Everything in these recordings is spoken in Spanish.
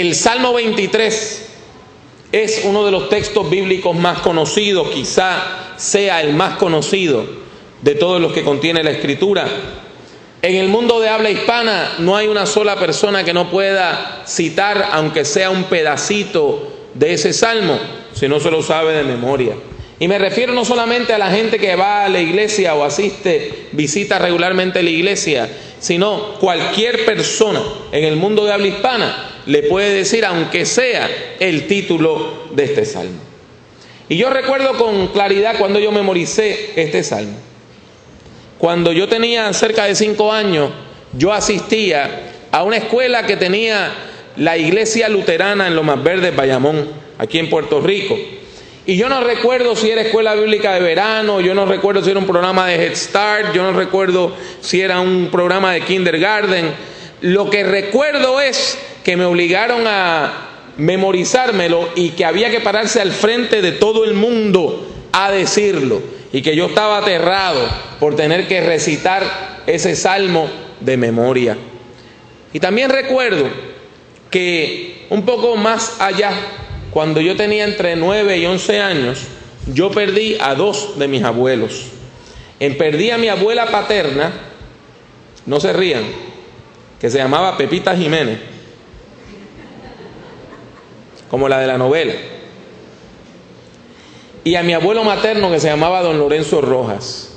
el Salmo 23 es uno de los textos bíblicos más conocidos, quizá sea el más conocido de todos los que contiene la escritura. En el mundo de habla hispana no hay una sola persona que no pueda citar, aunque sea un pedacito de ese salmo, si no se lo sabe de memoria. Y me refiero no solamente a la gente que va a la iglesia o asiste, visita regularmente la iglesia, sino cualquier persona en el mundo de habla hispana le puede decir, aunque sea el título de este salmo. Y yo recuerdo con claridad cuando yo memoricé este salmo. Cuando yo tenía cerca de cinco años, yo asistía a una escuela que tenía la iglesia luterana en Lomas Verdes, Bayamón, aquí en Puerto Rico. Y yo no recuerdo si era escuela bíblica de verano, yo no recuerdo si era un programa de Head Start, yo no recuerdo si era un programa de kindergarten. Lo que recuerdo es que me obligaron a memorizármelo y que había que pararse al frente de todo el mundo a decirlo. Y que yo estaba aterrado por tener que recitar ese salmo de memoria. Y también recuerdo que un poco más allá cuando yo tenía entre 9 y 11 años, yo perdí a dos de mis abuelos. En perdí a mi abuela paterna, no se rían, que se llamaba Pepita Jiménez, como la de la novela. Y a mi abuelo materno que se llamaba don Lorenzo Rojas.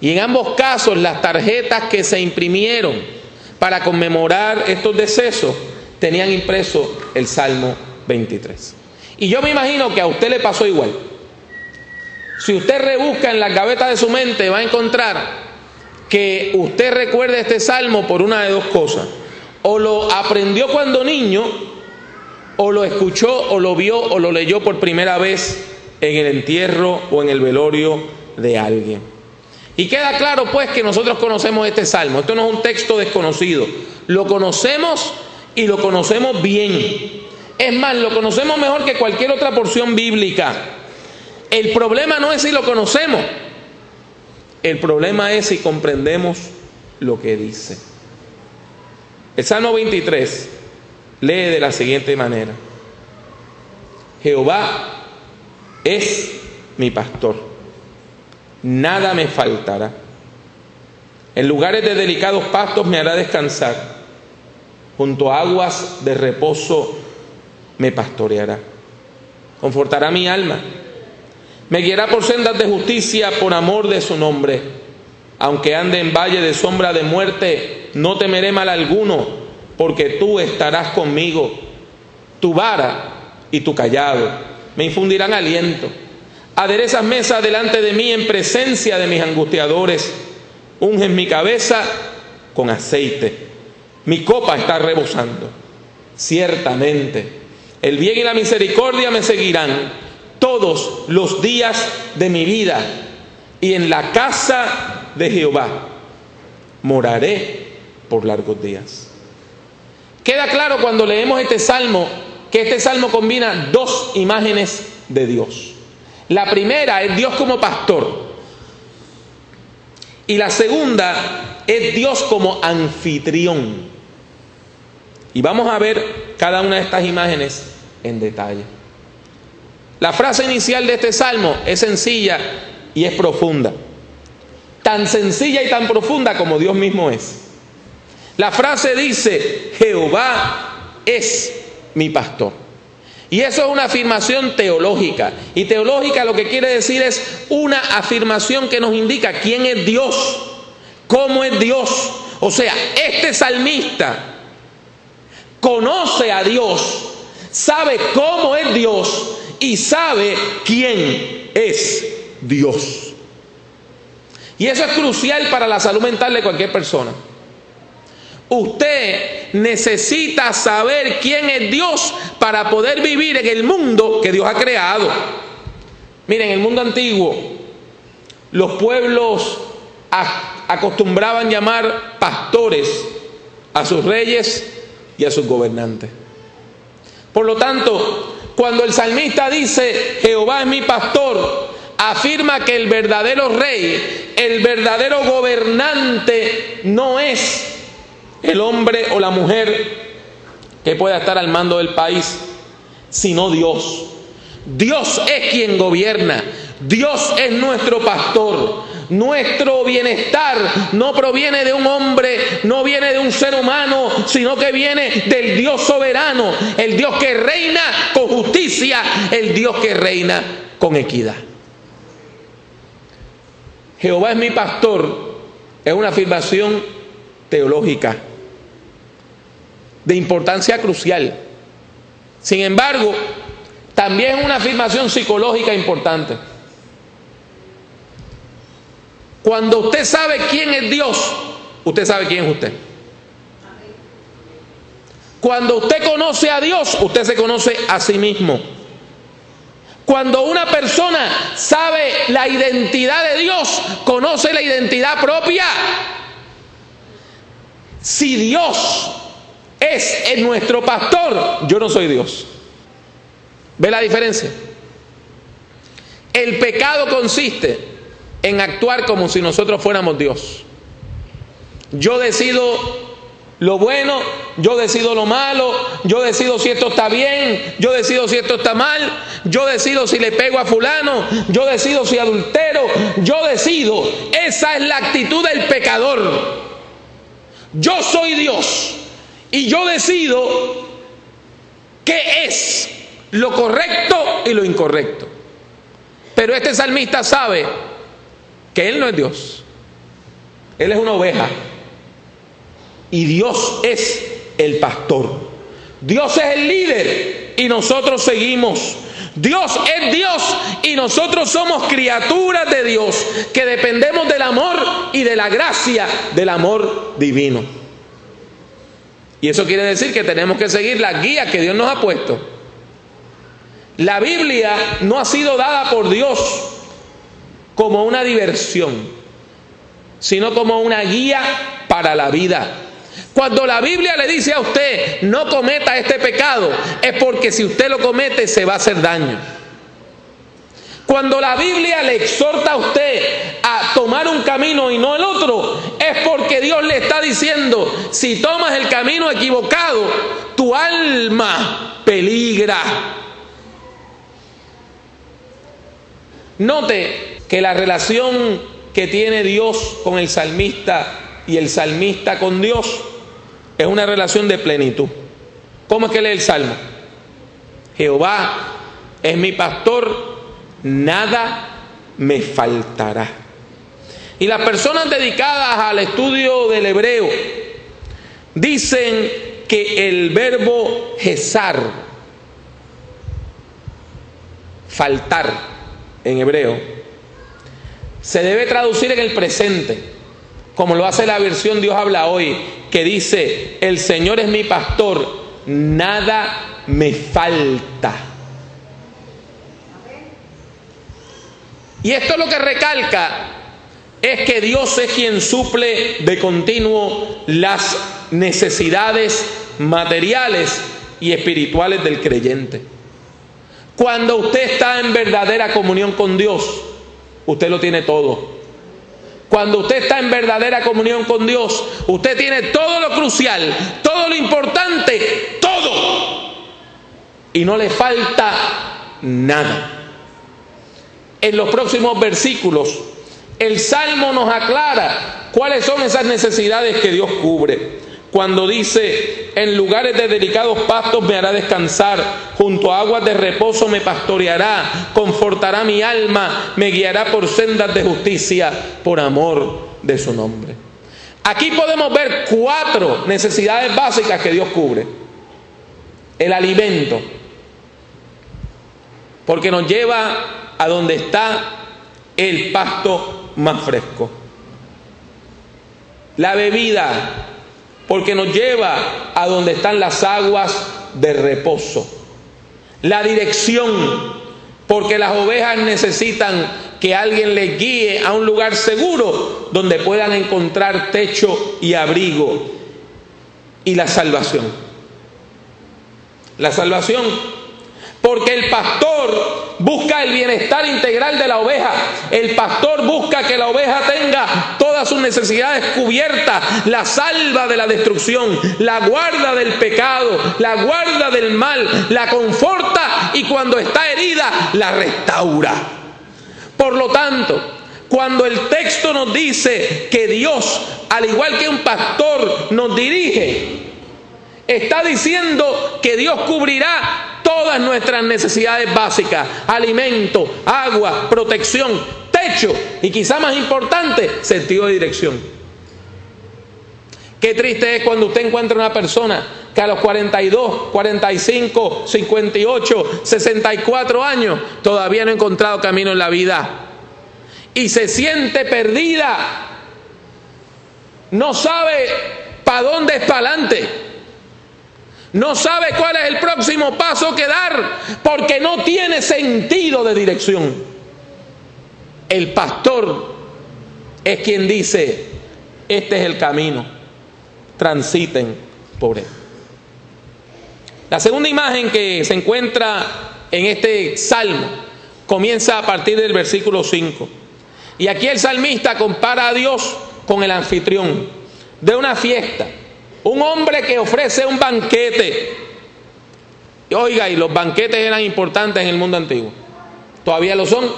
Y en ambos casos las tarjetas que se imprimieron para conmemorar estos decesos tenían impreso el Salmo 23. Y yo me imagino que a usted le pasó igual. Si usted rebusca en la gaveta de su mente, va a encontrar que usted recuerde este salmo por una de dos cosas. O lo aprendió cuando niño, o lo escuchó, o lo vio, o lo leyó por primera vez en el entierro o en el velorio de alguien. Y queda claro pues que nosotros conocemos este salmo. Esto no es un texto desconocido. Lo conocemos y lo conocemos bien. Es más, lo conocemos mejor que cualquier otra porción bíblica. El problema no es si lo conocemos, el problema es si comprendemos lo que dice. El Salmo 23 lee de la siguiente manera. Jehová es mi pastor, nada me faltará. En lugares de delicados pastos me hará descansar, junto a aguas de reposo me pastoreará. Confortará mi alma. Me guiará por sendas de justicia por amor de su nombre. Aunque ande en valle de sombra de muerte, no temeré mal alguno, porque tú estarás conmigo. Tu vara y tu callado me infundirán aliento. Aderezas mesa delante de mí en presencia de mis angustiadores. Unges mi cabeza con aceite. Mi copa está rebosando. Ciertamente el bien y la misericordia me seguirán todos los días de mi vida y en la casa de Jehová moraré por largos días. Queda claro cuando leemos este salmo que este salmo combina dos imágenes de Dios. La primera es Dios como pastor y la segunda es Dios como anfitrión. Y vamos a ver cada una de estas imágenes en detalle. La frase inicial de este salmo es sencilla y es profunda. Tan sencilla y tan profunda como Dios mismo es. La frase dice, Jehová es mi pastor. Y eso es una afirmación teológica. Y teológica lo que quiere decir es una afirmación que nos indica quién es Dios, cómo es Dios. O sea, este salmista conoce a Dios sabe cómo es Dios y sabe quién es Dios. Y eso es crucial para la salud mental de cualquier persona. Usted necesita saber quién es Dios para poder vivir en el mundo que Dios ha creado. Miren, en el mundo antiguo, los pueblos acostumbraban llamar pastores a sus reyes y a sus gobernantes. Por lo tanto, cuando el salmista dice, Jehová es mi pastor, afirma que el verdadero rey, el verdadero gobernante no es el hombre o la mujer que pueda estar al mando del país, sino Dios. Dios es quien gobierna. Dios es nuestro pastor. Nuestro bienestar no proviene de un hombre, no viene de un ser humano, sino que viene del Dios soberano, el Dios que reina con justicia, el Dios que reina con equidad. Jehová es mi pastor, es una afirmación teológica de importancia crucial. Sin embargo, también es una afirmación psicológica importante. Cuando usted sabe quién es Dios, usted sabe quién es usted. Cuando usted conoce a Dios, usted se conoce a sí mismo. Cuando una persona sabe la identidad de Dios, conoce la identidad propia. Si Dios es nuestro pastor, yo no soy Dios. ¿Ve la diferencia? El pecado consiste en actuar como si nosotros fuéramos Dios. Yo decido lo bueno, yo decido lo malo, yo decido si esto está bien, yo decido si esto está mal, yo decido si le pego a fulano, yo decido si adultero, yo decido. Esa es la actitud del pecador. Yo soy Dios y yo decido qué es lo correcto y lo incorrecto. Pero este salmista sabe que Él no es Dios. Él es una oveja. Y Dios es el pastor. Dios es el líder y nosotros seguimos. Dios es Dios y nosotros somos criaturas de Dios que dependemos del amor y de la gracia del amor divino. Y eso quiere decir que tenemos que seguir la guía que Dios nos ha puesto. La Biblia no ha sido dada por Dios como una diversión, sino como una guía para la vida. Cuando la Biblia le dice a usted, no cometa este pecado, es porque si usted lo comete se va a hacer daño. Cuando la Biblia le exhorta a usted a tomar un camino y no el otro, es porque Dios le está diciendo, si tomas el camino equivocado, tu alma peligra. Note que la relación que tiene Dios con el salmista y el salmista con Dios es una relación de plenitud. ¿Cómo es que lee el salmo? Jehová es mi pastor, nada me faltará. Y las personas dedicadas al estudio del hebreo dicen que el verbo gesar, faltar en hebreo, se debe traducir en el presente, como lo hace la versión Dios habla hoy, que dice, el Señor es mi pastor, nada me falta. Y esto lo que recalca es que Dios es quien suple de continuo las necesidades materiales y espirituales del creyente. Cuando usted está en verdadera comunión con Dios, usted lo tiene todo. Cuando usted está en verdadera comunión con Dios, usted tiene todo lo crucial, todo lo importante, todo. Y no le falta nada. En los próximos versículos, el Salmo nos aclara cuáles son esas necesidades que Dios cubre cuando dice, en lugares de delicados pastos me hará descansar, junto a aguas de reposo me pastoreará, confortará mi alma, me guiará por sendas de justicia, por amor de su nombre. Aquí podemos ver cuatro necesidades básicas que Dios cubre. El alimento, porque nos lleva a donde está el pasto más fresco. La bebida, porque nos lleva a donde están las aguas de reposo. La dirección, porque las ovejas necesitan que alguien les guíe a un lugar seguro donde puedan encontrar techo y abrigo. Y la salvación. La salvación Porque el pastor busca el bienestar integral de la oveja. El pastor busca que la oveja tenga todas sus necesidades cubiertas. La salva de la destrucción, la guarda del pecado, la guarda del mal, la conforta y cuando está herida la restaura. Por lo tanto, cuando el texto nos dice que Dios, al igual que un pastor, nos dirige, está diciendo que Dios cubrirá todas nuestras necesidades básicas, alimento, agua, protección, techo y quizá más importante, sentido de dirección. Qué triste es cuando usted encuentra una persona que a los 42, 45, 58, 64 años todavía no ha encontrado camino en la vida y se siente perdida, no sabe para dónde es para adelante no sabe cuál es el próximo paso que dar porque no tiene sentido de dirección. El pastor es quien dice, este es el camino, transiten por él. La segunda imagen que se encuentra en este salmo comienza a partir del versículo 5. Y aquí el salmista compara a Dios con el anfitrión de una fiesta un hombre que ofrece un banquete. Oiga, y los banquetes eran importantes en el mundo antiguo. Todavía lo son.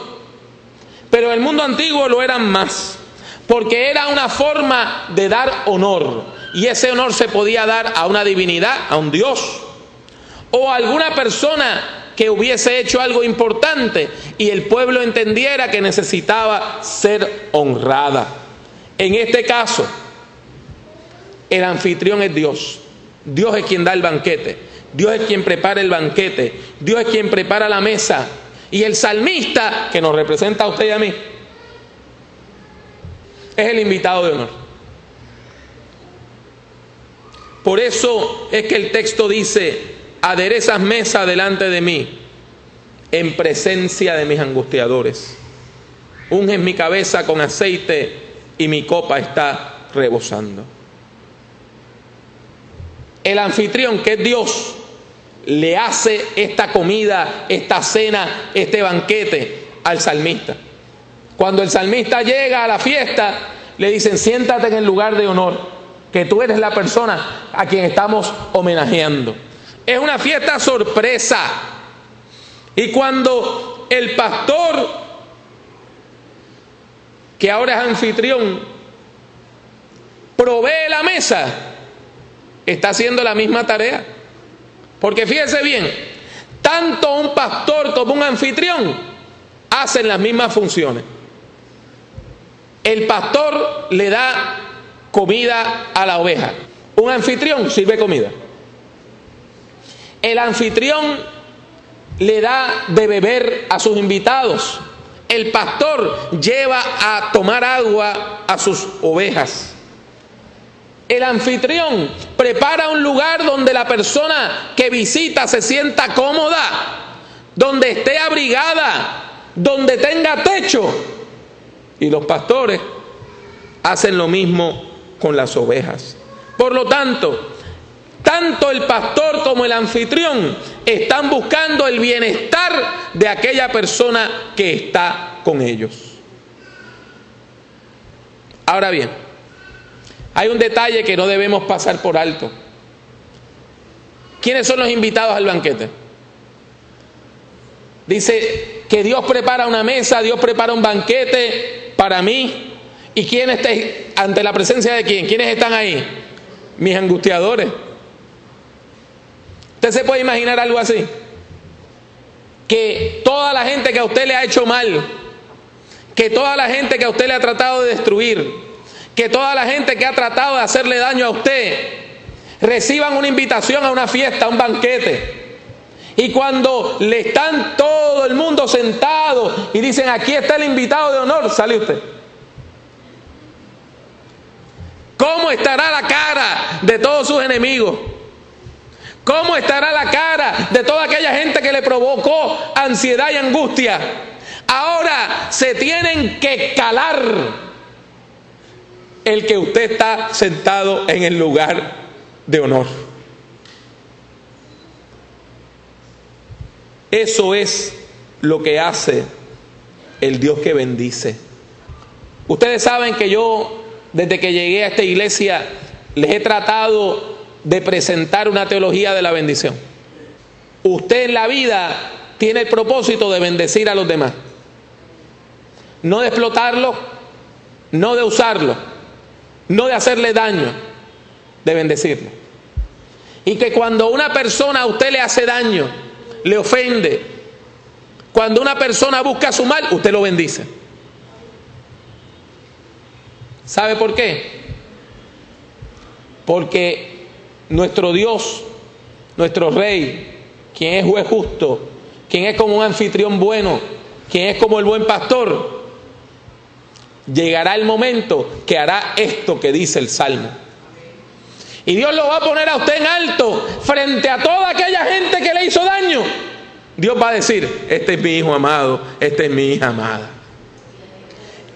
Pero en el mundo antiguo lo eran más. Porque era una forma de dar honor. Y ese honor se podía dar a una divinidad, a un Dios. O a alguna persona que hubiese hecho algo importante y el pueblo entendiera que necesitaba ser honrada. En este caso, el anfitrión es Dios. Dios es quien da el banquete. Dios es quien prepara el banquete. Dios es quien prepara la mesa. Y el salmista, que nos representa a usted y a mí, es el invitado de honor. Por eso es que el texto dice, aderezas mesa delante de mí, en presencia de mis angustiadores. Unges mi cabeza con aceite y mi copa está rebosando el anfitrión, que es Dios, le hace esta comida, esta cena, este banquete al salmista. Cuando el salmista llega a la fiesta, le dicen, siéntate en el lugar de honor, que tú eres la persona a quien estamos homenajeando. Es una fiesta sorpresa. Y cuando el pastor, que ahora es anfitrión, provee la mesa, está haciendo la misma tarea. Porque fíjese bien, tanto un pastor como un anfitrión hacen las mismas funciones. El pastor le da comida a la oveja. Un anfitrión sirve comida. El anfitrión le da de beber a sus invitados. El pastor lleva a tomar agua a sus ovejas. El anfitrión prepara un lugar donde la persona que visita se sienta cómoda, donde esté abrigada, donde tenga techo. Y los pastores hacen lo mismo con las ovejas. Por lo tanto, tanto el pastor como el anfitrión están buscando el bienestar de aquella persona que está con ellos. Ahora bien, hay un detalle que no debemos pasar por alto. ¿Quiénes son los invitados al banquete? Dice que Dios prepara una mesa, Dios prepara un banquete para mí. ¿Y quién está ante la presencia de quién? ¿Quiénes están ahí? Mis angustiadores. ¿Usted se puede imaginar algo así? Que toda la gente que a usted le ha hecho mal, que toda la gente que a usted le ha tratado de destruir, que toda la gente que ha tratado de hacerle daño a usted reciban una invitación a una fiesta, a un banquete. Y cuando le están todo el mundo sentado y dicen, aquí está el invitado de honor, sale usted. ¿Cómo estará la cara de todos sus enemigos? ¿Cómo estará la cara de toda aquella gente que le provocó ansiedad y angustia? Ahora se tienen que calar el que usted está sentado en el lugar de honor. Eso es lo que hace el Dios que bendice. Ustedes saben que yo, desde que llegué a esta iglesia, les he tratado de presentar una teología de la bendición. Usted en la vida tiene el propósito de bendecir a los demás. No de explotarlo, no de usarlo, no de hacerle daño, de bendecirlo. Y que cuando una persona a usted le hace daño, le ofende, cuando una persona busca su mal, usted lo bendice. ¿Sabe por qué? Porque nuestro Dios, nuestro Rey, quien es juez justo, quien es como un anfitrión bueno, quien es como el buen pastor, llegará el momento que hará esto que dice el Salmo. Y Dios lo va a poner a usted en alto frente a toda aquella gente que le hizo daño. Dios va a decir, este es mi hijo amado, este es mi hija amada.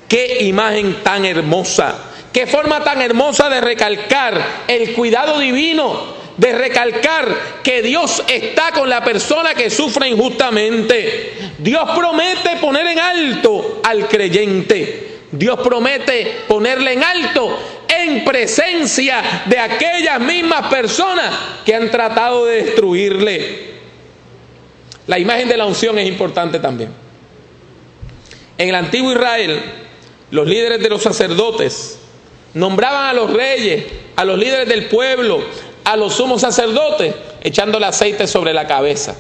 Qué imagen tan hermosa, qué forma tan hermosa de recalcar el cuidado divino, de recalcar que Dios está con la persona que sufre injustamente. Dios promete poner en alto al creyente. Dios promete ponerle en alto en presencia de aquellas mismas personas que han tratado de destruirle. La imagen de la unción es importante también. En el antiguo Israel, los líderes de los sacerdotes nombraban a los reyes, a los líderes del pueblo, a los sumos sacerdotes, echándole aceite sobre la cabeza,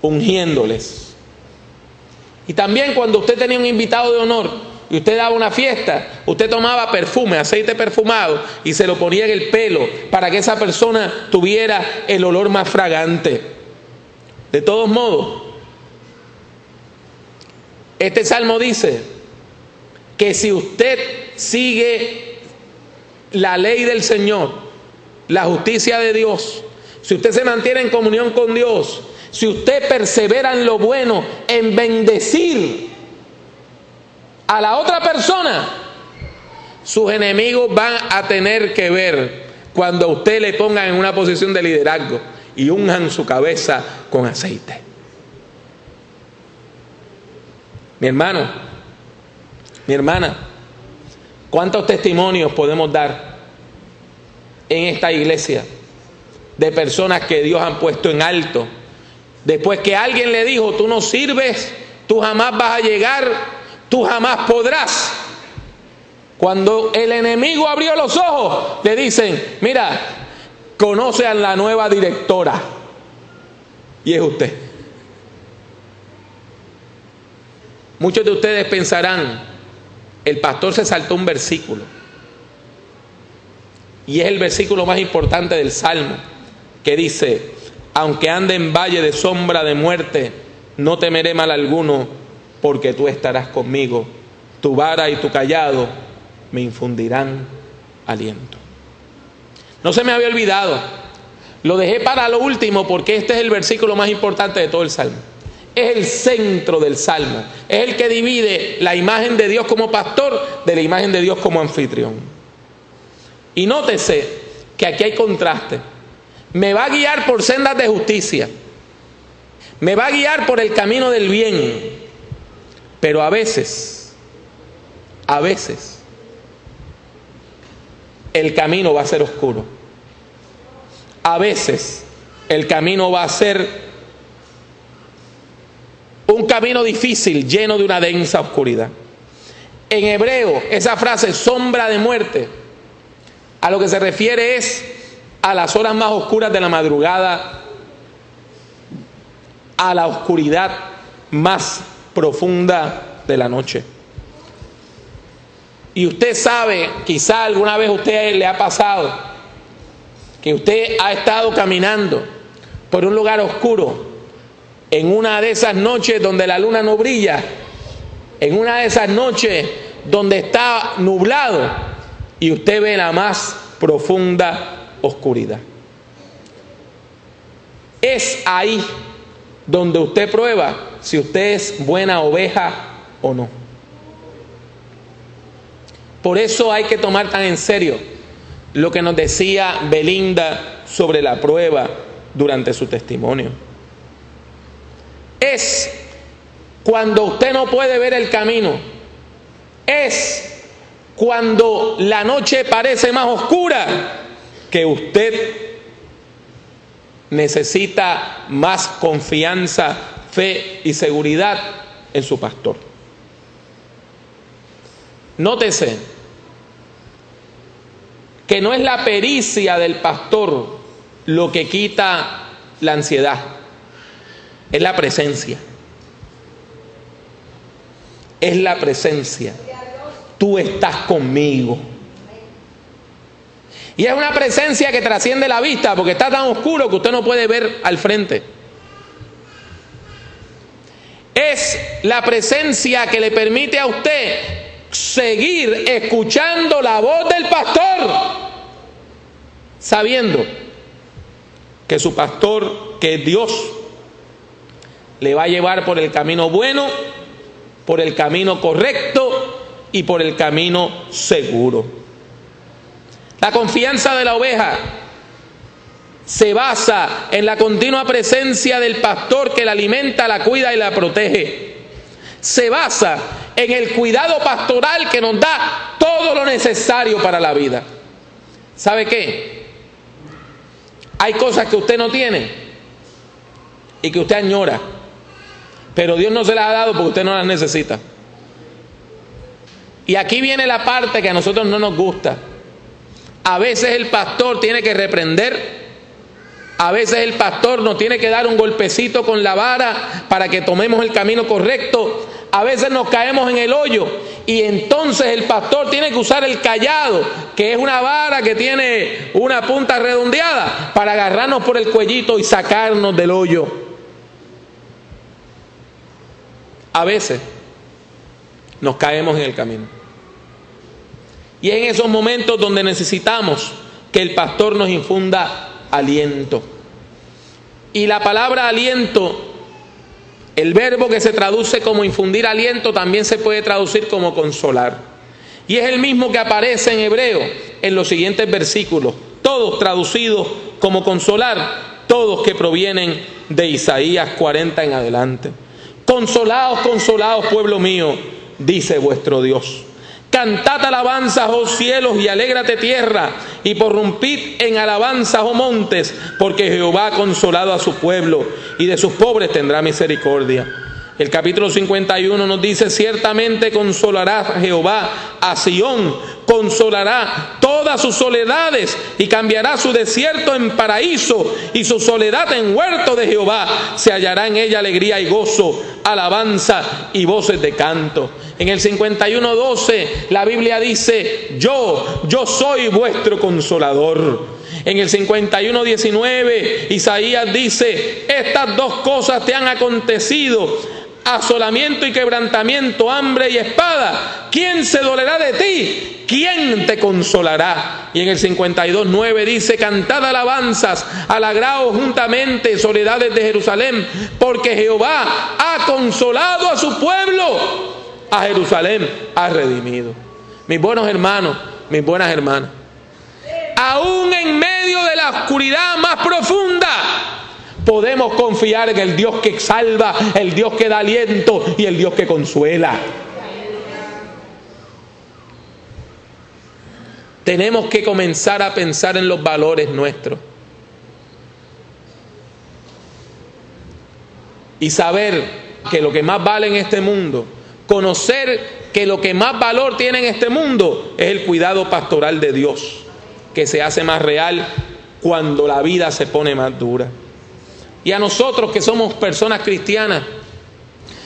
ungiéndoles. Y también cuando usted tenía un invitado de honor y usted daba una fiesta, usted tomaba perfume, aceite perfumado y se lo ponía en el pelo para que esa persona tuviera el olor más fragante. De todos modos, este salmo dice que si usted sigue la ley del Señor, la justicia de Dios, si usted se mantiene en comunión con Dios, si usted persevera en lo bueno, en bendecir a la otra persona, sus enemigos van a tener que ver cuando usted le ponga en una posición de liderazgo y unjan su cabeza con aceite. Mi hermano, mi hermana, ¿cuántos testimonios podemos dar en esta iglesia de personas que Dios han puesto en alto? Después que alguien le dijo, tú no sirves, tú jamás vas a llegar, tú jamás podrás. Cuando el enemigo abrió los ojos, le dicen, mira, conoce a la nueva directora. Y es usted. Muchos de ustedes pensarán, el pastor se saltó un versículo. Y es el versículo más importante del Salmo, que dice, aunque ande en valle de sombra de muerte, no temeré mal alguno, porque tú estarás conmigo. Tu vara y tu callado me infundirán aliento. No se me había olvidado. Lo dejé para lo último porque este es el versículo más importante de todo el Salmo. Es el centro del Salmo. Es el que divide la imagen de Dios como pastor de la imagen de Dios como anfitrión. Y nótese que aquí hay contraste me va a guiar por sendas de justicia, me va a guiar por el camino del bien, pero a veces, a veces, el camino va a ser oscuro. A veces el camino va a ser un camino difícil, lleno de una densa oscuridad. En hebreo, esa frase sombra de muerte, a lo que se refiere es a las horas más oscuras de la madrugada, a la oscuridad más profunda de la noche. Y usted sabe, quizá alguna vez usted le ha pasado, que usted ha estado caminando por un lugar oscuro, en una de esas noches donde la luna no brilla, en una de esas noches donde está nublado, y usted ve la más profunda oscuridad. Es ahí donde usted prueba si usted es buena oveja o no. Por eso hay que tomar tan en serio lo que nos decía Belinda sobre la prueba durante su testimonio. es cuando usted no puede ver el camino. Es cuando la noche parece más oscura que usted necesita más confianza, fe y seguridad en su pastor. Nótese que no es la pericia del pastor lo que quita la ansiedad, es la presencia. Es la presencia. Tú estás conmigo. Y es una presencia que trasciende la vista porque está tan oscuro que usted no puede ver al frente. Es la presencia que le permite a usted seguir escuchando la voz del pastor, sabiendo que su pastor, que Dios, le va a llevar por el camino bueno, por el camino correcto y por el camino seguro. La confianza de la oveja se basa en la continua presencia del pastor que la alimenta, la cuida y la protege. Se basa en el cuidado pastoral que nos da todo lo necesario para la vida. ¿Sabe qué? Hay cosas que usted no tiene y que usted añora, pero Dios no se las ha dado porque usted no las necesita. Y aquí viene la parte que a nosotros no nos gusta. A veces el pastor tiene que reprender. A veces el pastor nos tiene que dar un golpecito con la vara para que tomemos el camino correcto. A veces nos caemos en el hoyo y entonces el pastor tiene que usar el callado, que es una vara que tiene una punta redondeada, para agarrarnos por el cuellito y sacarnos del hoyo. A veces nos caemos en el camino. Y en esos momentos donde necesitamos que el pastor nos infunda aliento. Y la palabra aliento, el verbo que se traduce como infundir aliento, también se puede traducir como consolar. Y es el mismo que aparece en hebreo en los siguientes versículos, todos traducidos como consolar, todos que provienen de Isaías 40 en adelante. Consolados, consolados, pueblo mío, dice vuestro Dios. Cantad alabanzas, oh cielos, y alégrate tierra, y porrumpid en alabanzas, oh montes, porque Jehová ha consolado a su pueblo, y de sus pobres tendrá misericordia. El capítulo 51 nos dice, ciertamente consolará Jehová a Sión, consolará todas sus soledades y cambiará su desierto en paraíso y su soledad en huerto de Jehová. Se hallará en ella alegría y gozo, alabanza y voces de canto. En el 51.12 la Biblia dice, yo, yo soy vuestro consolador. En el 51.19 Isaías dice, estas dos cosas te han acontecido asolamiento y quebrantamiento, hambre y espada. ¿Quién se dolerá de ti? ¿Quién te consolará? Y en el 52.9 dice, cantad alabanzas, alegraos juntamente, soledades de Jerusalén, porque Jehová ha consolado a su pueblo, a Jerusalén ha redimido. Mis buenos hermanos, mis buenas hermanas, aún en medio de la oscuridad más profunda, Podemos confiar en el Dios que salva, el Dios que da aliento y el Dios que consuela. Tenemos que comenzar a pensar en los valores nuestros. Y saber que lo que más vale en este mundo, conocer que lo que más valor tiene en este mundo es el cuidado pastoral de Dios, que se hace más real cuando la vida se pone más dura. Y a nosotros que somos personas cristianas,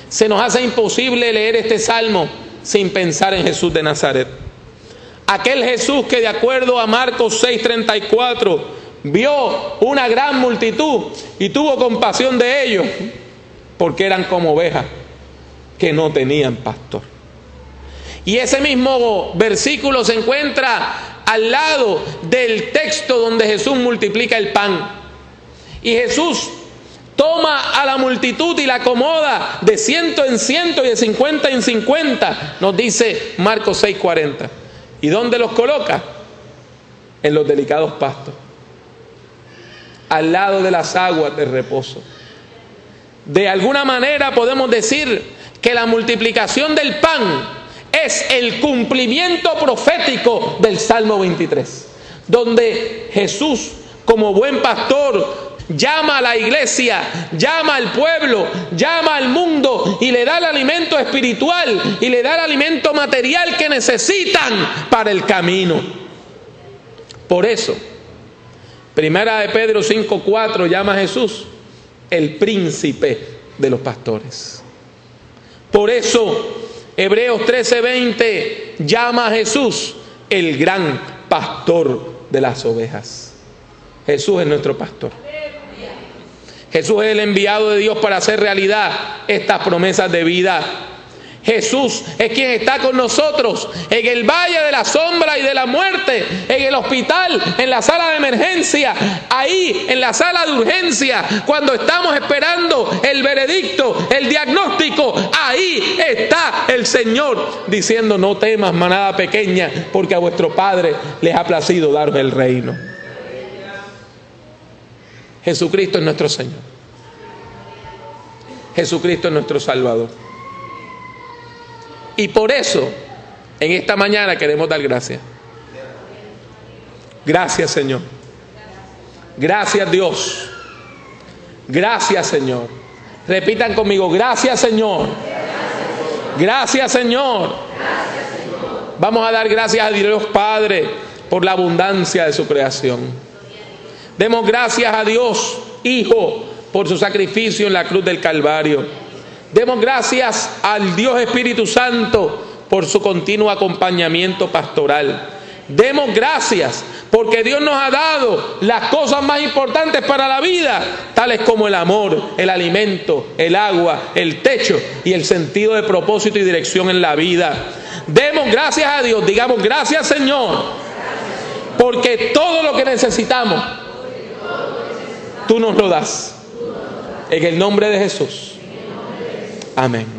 se nos hace imposible leer este salmo sin pensar en Jesús de Nazaret. Aquel Jesús que de acuerdo a Marcos 6:34 vio una gran multitud y tuvo compasión de ellos, porque eran como ovejas que no tenían pastor. Y ese mismo versículo se encuentra al lado del texto donde Jesús multiplica el pan. Y Jesús toma a la multitud y la acomoda de ciento en ciento y de cincuenta en cincuenta, nos dice Marcos 6:40. ¿Y dónde los coloca? En los delicados pastos, al lado de las aguas de reposo. De alguna manera podemos decir que la multiplicación del pan es el cumplimiento profético del Salmo 23, donde Jesús, como buen pastor, llama a la iglesia, llama al pueblo, llama al mundo y le da el alimento espiritual y le da el alimento material que necesitan para el camino. Por eso, Primera de Pedro 5:4 llama a Jesús el príncipe de los pastores. Por eso Hebreos 13:20 llama a Jesús el gran pastor de las ovejas. Jesús es nuestro pastor. Jesús es el enviado de Dios para hacer realidad estas promesas de vida Jesús es quien está con nosotros en el valle de la sombra y de la muerte, en el hospital, en la sala de emergencia, ahí en la sala de urgencia, cuando estamos esperando el veredicto, el diagnóstico, ahí está el Señor diciendo, no temas manada pequeña, porque a vuestro Padre les ha placido daros el reino. Jesucristo es nuestro Señor. Jesucristo es nuestro Salvador. Y por eso, en esta mañana queremos dar gracias. Gracias Señor. Gracias Dios. Gracias Señor. Repitan conmigo, gracias Señor. Gracias Señor. Vamos a dar gracias a Dios Padre por la abundancia de su creación. Demos gracias a Dios Hijo por su sacrificio en la cruz del Calvario. Demos gracias al Dios Espíritu Santo por su continuo acompañamiento pastoral. Demos gracias porque Dios nos ha dado las cosas más importantes para la vida, tales como el amor, el alimento, el agua, el techo y el sentido de propósito y dirección en la vida. Demos gracias a Dios, digamos gracias Señor, porque todo lo que necesitamos, tú nos lo das. En el nombre de Jesús. Amén.